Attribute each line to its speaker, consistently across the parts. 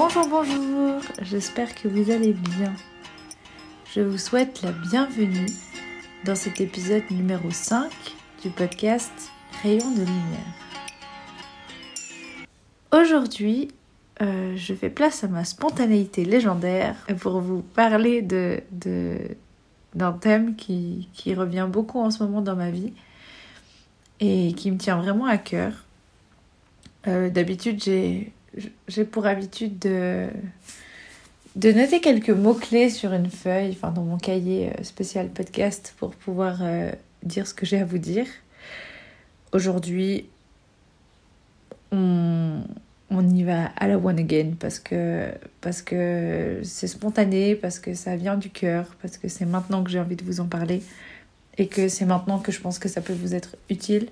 Speaker 1: Bonjour, bonjour, j'espère que vous allez bien. Je vous souhaite la bienvenue dans cet épisode numéro 5 du podcast Rayon de lumière. Aujourd'hui, euh, je fais place à ma spontanéité légendaire pour vous parler de, d'un thème qui, revient beaucoup en ce moment dans ma vie et qui me tient vraiment à cœur. Euh, d'habitude, j'ai, j'ai pour habitude de, de noter quelques mots-clés sur une feuille, enfin dans mon cahier euh, spécial podcast pour pouvoir euh, dire ce que j'ai à vous dire. Aujourd'hui, on, on y va à la one again parce que parce que c'est spontané, parce que ça vient du cœur, parce que c'est maintenant que j'ai envie de vous en parler et que c'est maintenant que je pense que ça peut vous être utile.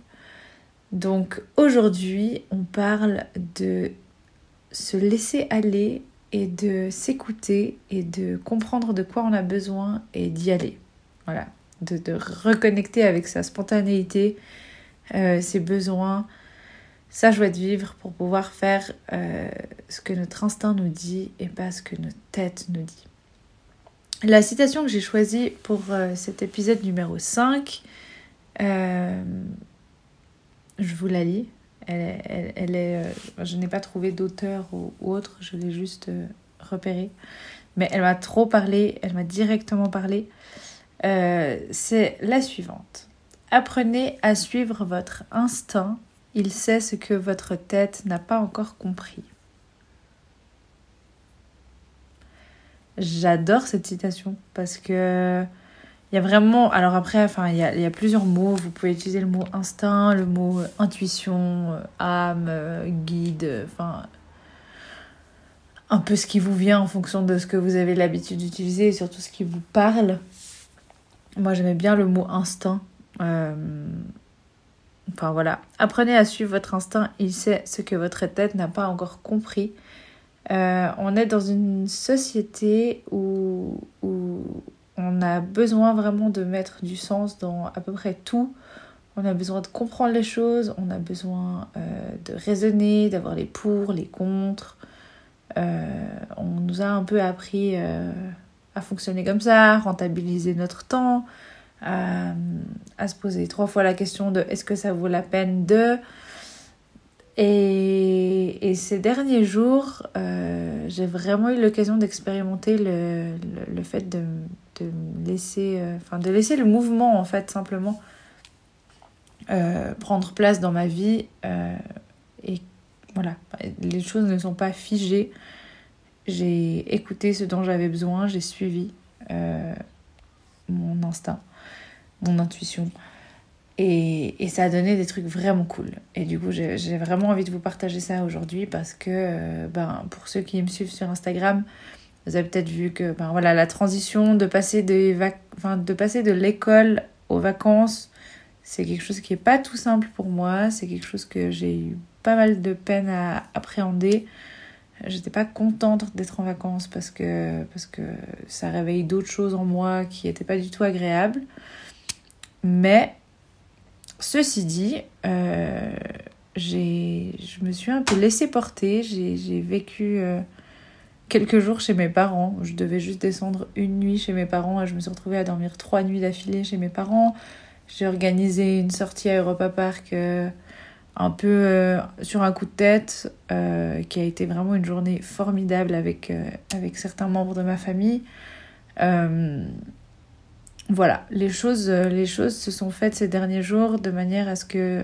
Speaker 1: Donc aujourd'hui, on parle de se laisser aller et de s'écouter et de comprendre de quoi on a besoin et d'y aller. Voilà, de, de, reconnecter avec sa spontanéité, euh, ses besoins, sa joie de vivre pour pouvoir faire euh, ce que notre instinct nous dit et pas ce que notre tête nous dit. La citation que j'ai choisie pour euh, cet épisode numéro 5, euh, je vous la lis. Elle, elle, est, euh, je n'ai pas trouvé d'auteur ou, ou, autre, je l'ai juste euh, repérée. Mais elle m'a trop parlé, elle m'a directement parlé. Euh, c'est la suivante. Apprenez à suivre votre instinct, il sait ce que votre tête n'a pas encore compris. J'adore cette citation parce que il y a vraiment. Alors après, enfin, il y a, plusieurs mots. Vous pouvez utiliser le mot instinct, le mot intuition, âme, guide, enfin. Un peu ce qui vous vient en fonction de ce que vous avez l'habitude d'utiliser et surtout ce qui vous parle. Moi, j'aimais bien le mot instinct. Euh... Enfin voilà. Apprenez à suivre votre instinct. Il sait ce que votre tête n'a pas encore compris. Euh, on est dans une société où on a besoin vraiment de mettre du sens dans à peu près tout. On a besoin de comprendre les choses, on a besoin euh, de raisonner, d'avoir les pour, les contre. Euh, on nous a un peu appris euh, à fonctionner comme ça, rentabiliser notre temps, à, à, se poser trois fois la question de est-ce que ça vaut la peine de. Et, ces derniers jours, j'ai vraiment eu l'occasion d'expérimenter le, fait de, de laisser, euh, enfin de laisser le mouvement en fait simplement euh, prendre place dans ma vie euh, et voilà, les choses ne sont pas figées. J'ai écouté ce dont j'avais besoin, j'ai suivi mon instinct, mon intuition. Et, et, ça a donné des trucs vraiment cool. Et du coup, j'ai vraiment envie de vous partager ça aujourd'hui parce que, ben, pour ceux qui me suivent sur Instagram, vous avez peut-être vu que ben voilà, la transition de passer de, l'école aux vacances, c'est quelque chose qui n'est pas tout simple pour moi. C'est quelque chose que j'ai eu pas mal de peine à appréhender. J'étais pas contente d'être en vacances parce que, parce que ça réveille d'autres choses en moi qui n'étaient pas du tout agréables. Mais ceci dit, euh, je me suis un peu laissée porter. J'ai vécu. Euh, quelques jours chez mes parents. Je devais juste descendre une nuit chez mes parents et je me suis retrouvée à dormir trois nuits d'affilée chez mes parents. J'ai organisé une sortie à Europa Park euh, un peu euh, sur un coup de tête euh, qui a été vraiment une journée formidable avec, avec certains membres de ma famille. Voilà, les choses, les choses se sont faites ces derniers jours de manière à ce que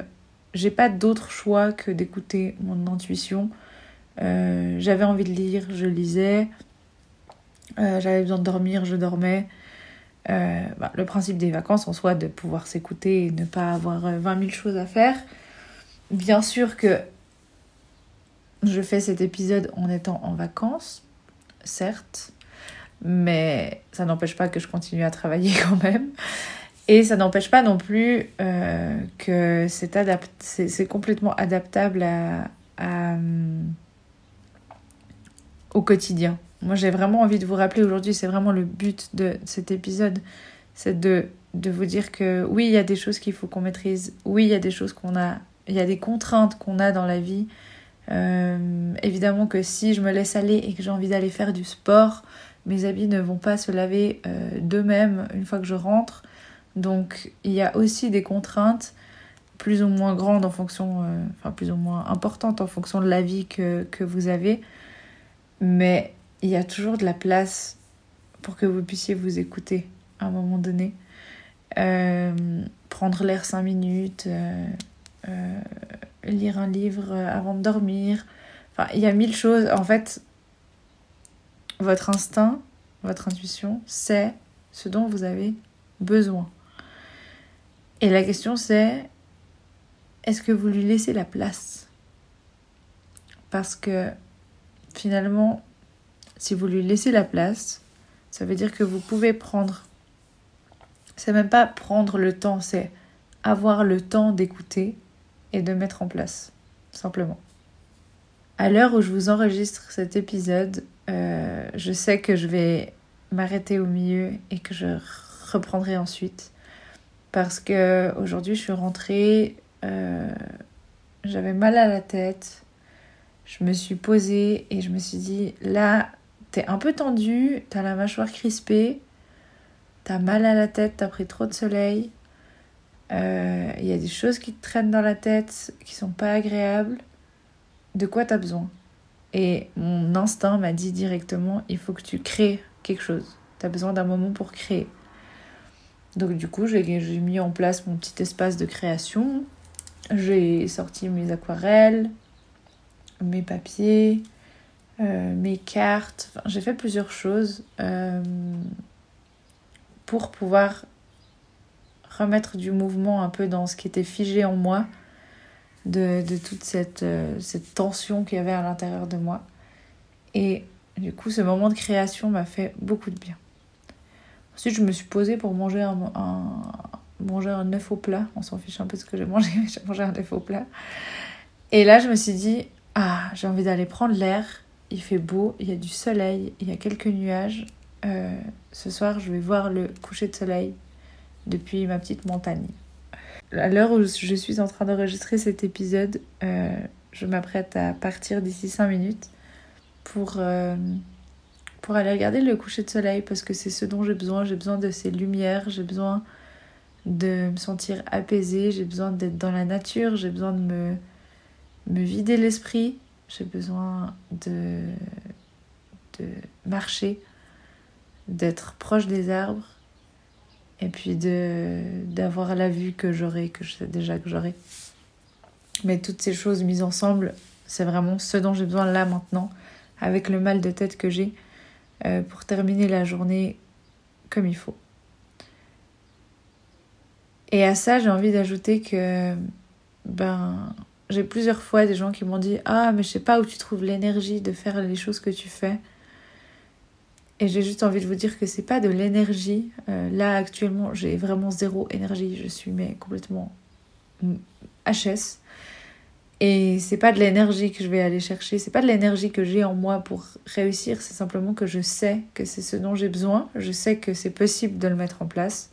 Speaker 1: j'ai pas d'autre choix que d'écouter mon intuition euh, j'avais envie de lire, je lisais. Euh, j'avais besoin de dormir, je dormais. Euh, bah, le principe des vacances en soi, de pouvoir s'écouter et ne pas avoir 20 000 choses à faire. Bien sûr que je fais cet épisode en étant en vacances, certes, mais ça n'empêche pas que je continue à travailler quand même. Et ça n'empêche pas non plus que c'est complètement adaptable à, à, au quotidien. Moi, j'ai vraiment envie de vous rappeler aujourd'hui, c'est vraiment le but de cet épisode, c'est de, vous dire que oui, il y a des choses qu'il faut qu'on maîtrise, oui, il y a des choses qu'on a, il y a des contraintes qu'on a dans la vie, Euh, évidemment que si je me laisse aller et que j'ai envie d'aller faire du sport, mes habits ne vont pas se laver euh, d'eux-mêmes une fois que je rentre. Donc il y a aussi des contraintes plus ou moins grandes en fonction, euh, enfin plus ou moins importantes en fonction de la vie que vous avez. Mais il y a toujours de la place pour que vous puissiez vous écouter à un moment donné. prendre l'air cinq minutes, lire un livre avant de dormir. Enfin, il y a mille choses. En fait, votre instinct, votre intuition, c'est ce dont vous avez besoin. Et la question c'est, est-ce que vous lui laissez la place? Parce que finalement, si vous lui laissez la place, ça veut dire que vous pouvez prendre. C'est même pas prendre le temps, c'est avoir le temps d'écouter et de mettre en place, simplement. À l'heure où je vous enregistre cet épisode, euh, je sais que je vais m'arrêter au milieu et que je reprendrai ensuite. Parce que aujourd'hui, je suis rentrée, euh, j'avais mal à la tête, je me suis posée et je me suis dit là, t'es un peu tendue, t'as la mâchoire crispée, t'as mal à la tête, t'as pris trop de soleil, euh, il y a des choses qui te traînent dans la tête, qui sont pas agréables. De quoi tu as besoin? Et mon instinct m'a dit directement, il faut que tu crées quelque chose. Tu as besoin d'un moment pour créer. Donc du coup, j'ai mis en place mon petit espace de création. J'ai sorti mes aquarelles, mes papiers, euh, mes cartes. j'ai fait plusieurs choses euh, pour pouvoir remettre du mouvement un peu dans ce qui était figé en moi, de, de toute cette, euh, cette tension qu'il y avait à l'intérieur de moi. Et du coup, ce moment de création m'a fait beaucoup de bien. Ensuite, je me suis posée pour manger un, manger un œuf au plat. On s'en fiche un peu de ce que j'ai mangé, mais j'ai mangé un œuf au plat. Et là, je me suis dit, ah, j'ai envie d'aller prendre l'air. Il fait beau, il y a du soleil, il y a quelques nuages. Euh, ce soir, je vais voir le coucher de soleil depuis ma petite montagne. À l'heure où je suis en train d'enregistrer cet épisode, euh, je m'apprête à partir d'ici 5 minutes pour, euh, pour aller regarder le coucher de soleil parce que c'est ce dont j'ai besoin. J'ai besoin de ces lumières, j'ai besoin de me sentir apaisée, j'ai besoin d'être dans la nature, j'ai besoin de me, me vider l'esprit, j'ai besoin de, marcher, d'être proche des arbres et puis de d'avoir la vue que j'aurai, que je sais déjà que j'aurai. Mais toutes ces choses mises ensemble, c'est vraiment ce dont j'ai besoin là maintenant, avec le mal de tête que j'ai, euh, pour terminer la journée comme il faut. Et à ça, j'ai envie d'ajouter que ben j'ai plusieurs fois des gens qui m'ont dit "Ah, mais je sais pas où tu trouves l'énergie de faire les choses que tu fais." Et j'ai juste envie de vous dire que c'est pas de l'énergie. Euh, là, actuellement, j'ai vraiment zéro énergie. Je suis mais complètement HS. Et c'est pas de l'énergie que je vais aller chercher. C'est pas de l'énergie que j'ai en moi pour réussir. C'est simplement que je sais que c'est ce dont j'ai besoin. Je sais que c'est possible de le mettre en place.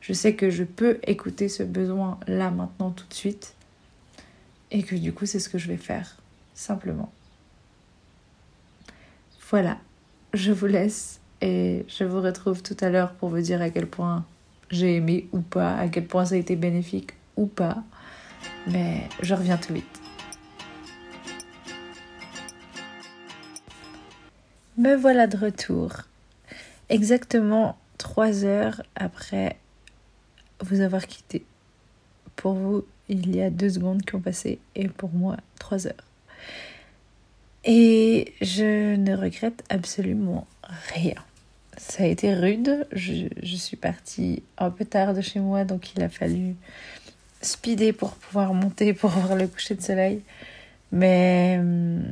Speaker 1: Je sais que je peux écouter ce besoin là, maintenant, tout de suite. Et que du coup, c'est ce que je vais faire. Simplement. Voilà je vous laisse et je vous retrouve tout à l'heure pour vous dire à quel point j'ai aimé ou pas, à quel point ça a été bénéfique ou pas. Mais je reviens tout vite. Me voilà de retour. Exactement trois heures après vous avoir quitté. Pour vous, il y a deux secondes qui ont passé et pour moi, trois heures. Et je ne regrette absolument rien. Ça a été rude. Je, suis partie un peu tard de chez moi, donc il a fallu speeder pour pouvoir monter pour voir le coucher de soleil. Mais hum,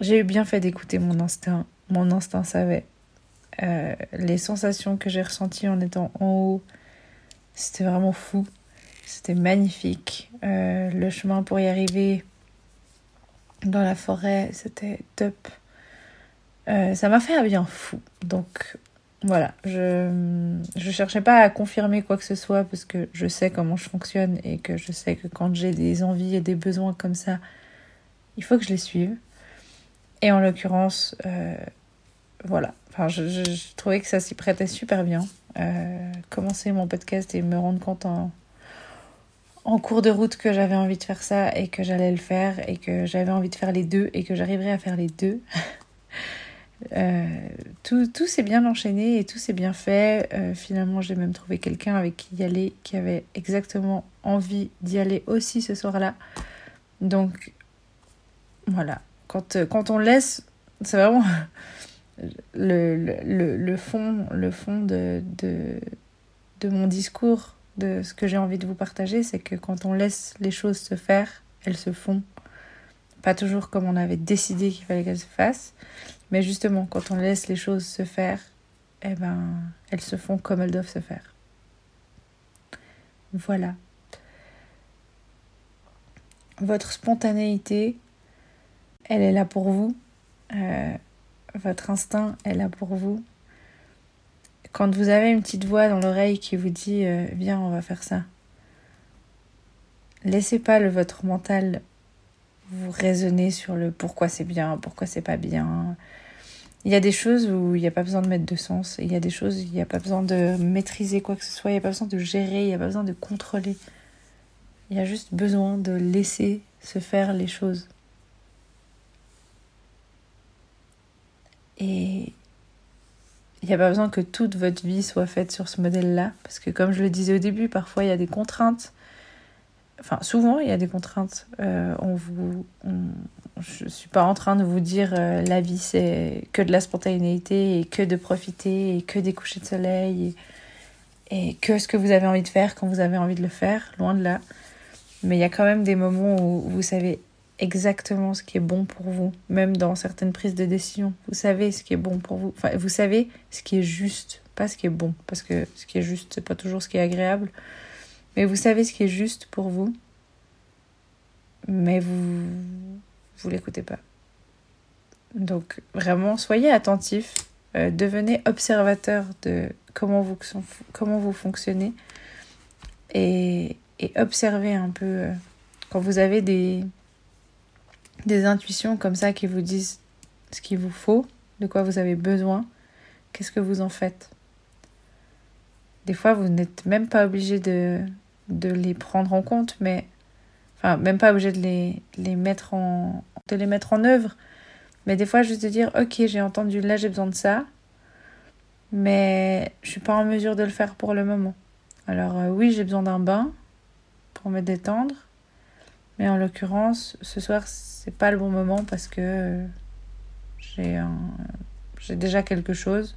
Speaker 1: j'ai eu bien fait d'écouter mon instinct. Mon instinct savait. Euh, les sensations que j'ai ressenties en étant en haut, c'était vraiment fou. C'était magnifique. Euh, le chemin pour y arriver, dans la forêt, c'était top. Euh, ça m'a fait un bien fou. Donc voilà, je ne cherchais pas à confirmer quoi que ce soit parce que je sais comment je fonctionne et que je sais que quand j'ai des envies et des besoins comme ça, il faut que je les suive. Et en l'occurrence, euh, voilà, enfin, je, trouvais que ça s'y prêtait super bien. Commencer mon podcast et me rendre compte en, en cours de route que j'avais envie de faire ça et que j'allais le faire et que j'avais envie de faire les deux et que j'arriverais à faire les deux. Euh, tout, tout s'est bien enchaîné et tout s'est bien fait. Euh, finalement, j'ai même trouvé quelqu'un avec qui y aller, qui avait exactement envie d'y aller aussi ce soir-là. Donc, voilà. Quand, euh, quand on laisse, c'est vraiment le, fond, le fond de, de mon discours, ce que j'ai envie de vous partager, c'est que quand on laisse les choses se faire, elles se font. Pas toujours comme on avait décidé qu'il fallait qu'elles se fassent, mais justement, quand on laisse les choses se faire, eh ben, elles se font comme elles doivent se faire. Voilà. Votre spontanéité, elle est là pour vous. Euh, votre instinct est là pour vous. Quand vous avez une petite voix dans l'oreille qui vous dit euh, Viens, on va faire ça. Laissez pas le votre mental vous raisonner sur le pourquoi c'est bien, pourquoi c'est pas bien, il y a des choses où il n'y a pas besoin de mettre de sens, il y a des choses où il n'y a pas besoin de maîtriser quoi que ce soit, il n'y a pas besoin de gérer, il n'y a pas besoin de contrôler. Il y a juste besoin de laisser se faire les choses. Et il n'y a pas besoin que toute votre vie soit faite sur ce modèle-là, parce que comme je le disais au début, parfois il y a des contraintes. Enfin, souvent il y a des contraintes. Euh, on vous, je suis pas en train de vous dire euh, la vie c'est que de la spontanéité et que de profiter et que des couchers de soleil et, et, que ce que vous avez envie de faire quand vous avez envie de le faire, loin de là. Mais il y a quand même des moments où vous savez exactement ce qui est bon pour vous, même dans certaines prises de décision. Vous savez ce qui est bon pour vous. Enfin, vous savez ce qui est juste, pas ce qui est bon, parce que ce qui est juste, c'est pas toujours ce qui est agréable. Mais vous savez ce qui est juste pour vous. Mais vous vous l'écoutez pas. Donc vraiment, soyez attentif, euh, devenez observateur de comment vous, comment vous fonctionnez et, et observez un peu euh, quand vous avez des, des intuitions comme ça qui vous disent ce qu'il vous faut, de quoi vous avez besoin, qu'est-ce que vous en faites? Des fois, vous n'êtes même pas obligé de, de les prendre en compte, mais enfin, même pas obligé de les, les mettre en, de les mettre en œuvre. Mais des fois, juste de dire, ok, j'ai entendu, là j'ai besoin de ça, mais je suis pas en mesure de le faire pour le moment. Alors euh, oui, j'ai besoin d'un bain pour me détendre, mais en l'occurrence, ce soir, c'est pas le bon moment parce que euh, j'ai déjà quelque chose.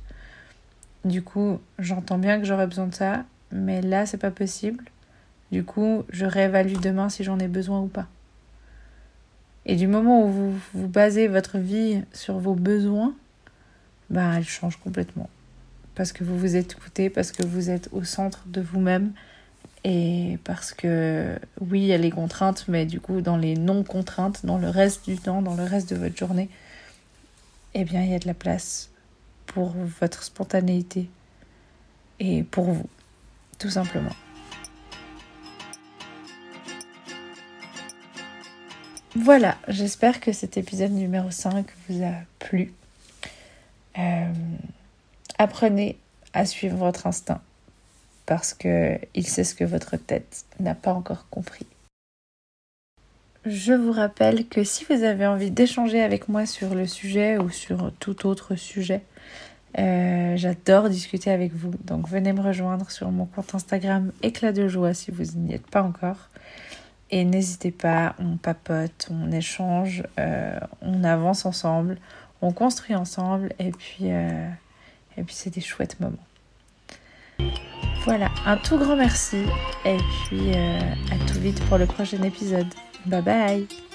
Speaker 1: Du coup, j'entends bien que j'aurais besoin de ça, mais là, c'est pas possible. Du coup, je réévalue demain si j'en ai besoin ou pas. Et du moment où vous, vous basez votre vie sur vos besoins, bah, elle change complètement. Parce que vous vous écoutez, parce que vous êtes au centre de vous-même. Et parce que, oui, il y a les contraintes, mais du coup, dans les non-contraintes, dans le reste du temps, dans le reste de votre journée, eh bien, il y a de la place pour votre spontanéité et pour vous, tout simplement. Voilà, j'espère que cet épisode numéro 5 vous a plu. Euh, apprenez à suivre votre instinct parce que il sait ce que votre tête n'a pas encore compris. Je vous rappelle que si vous avez envie d'échanger avec moi sur le sujet ou sur tout autre sujet, euh, j'adore discuter avec vous. Donc venez me rejoindre sur mon compte Instagram Éclat de joie si vous n'y êtes pas encore. Et n'hésitez pas, on papote, on échange, euh, on avance ensemble, on construit ensemble et puis, euh, et puis c'est des chouettes moments. Voilà, un tout grand merci et puis euh, à tout vite pour le prochain épisode. Bye bye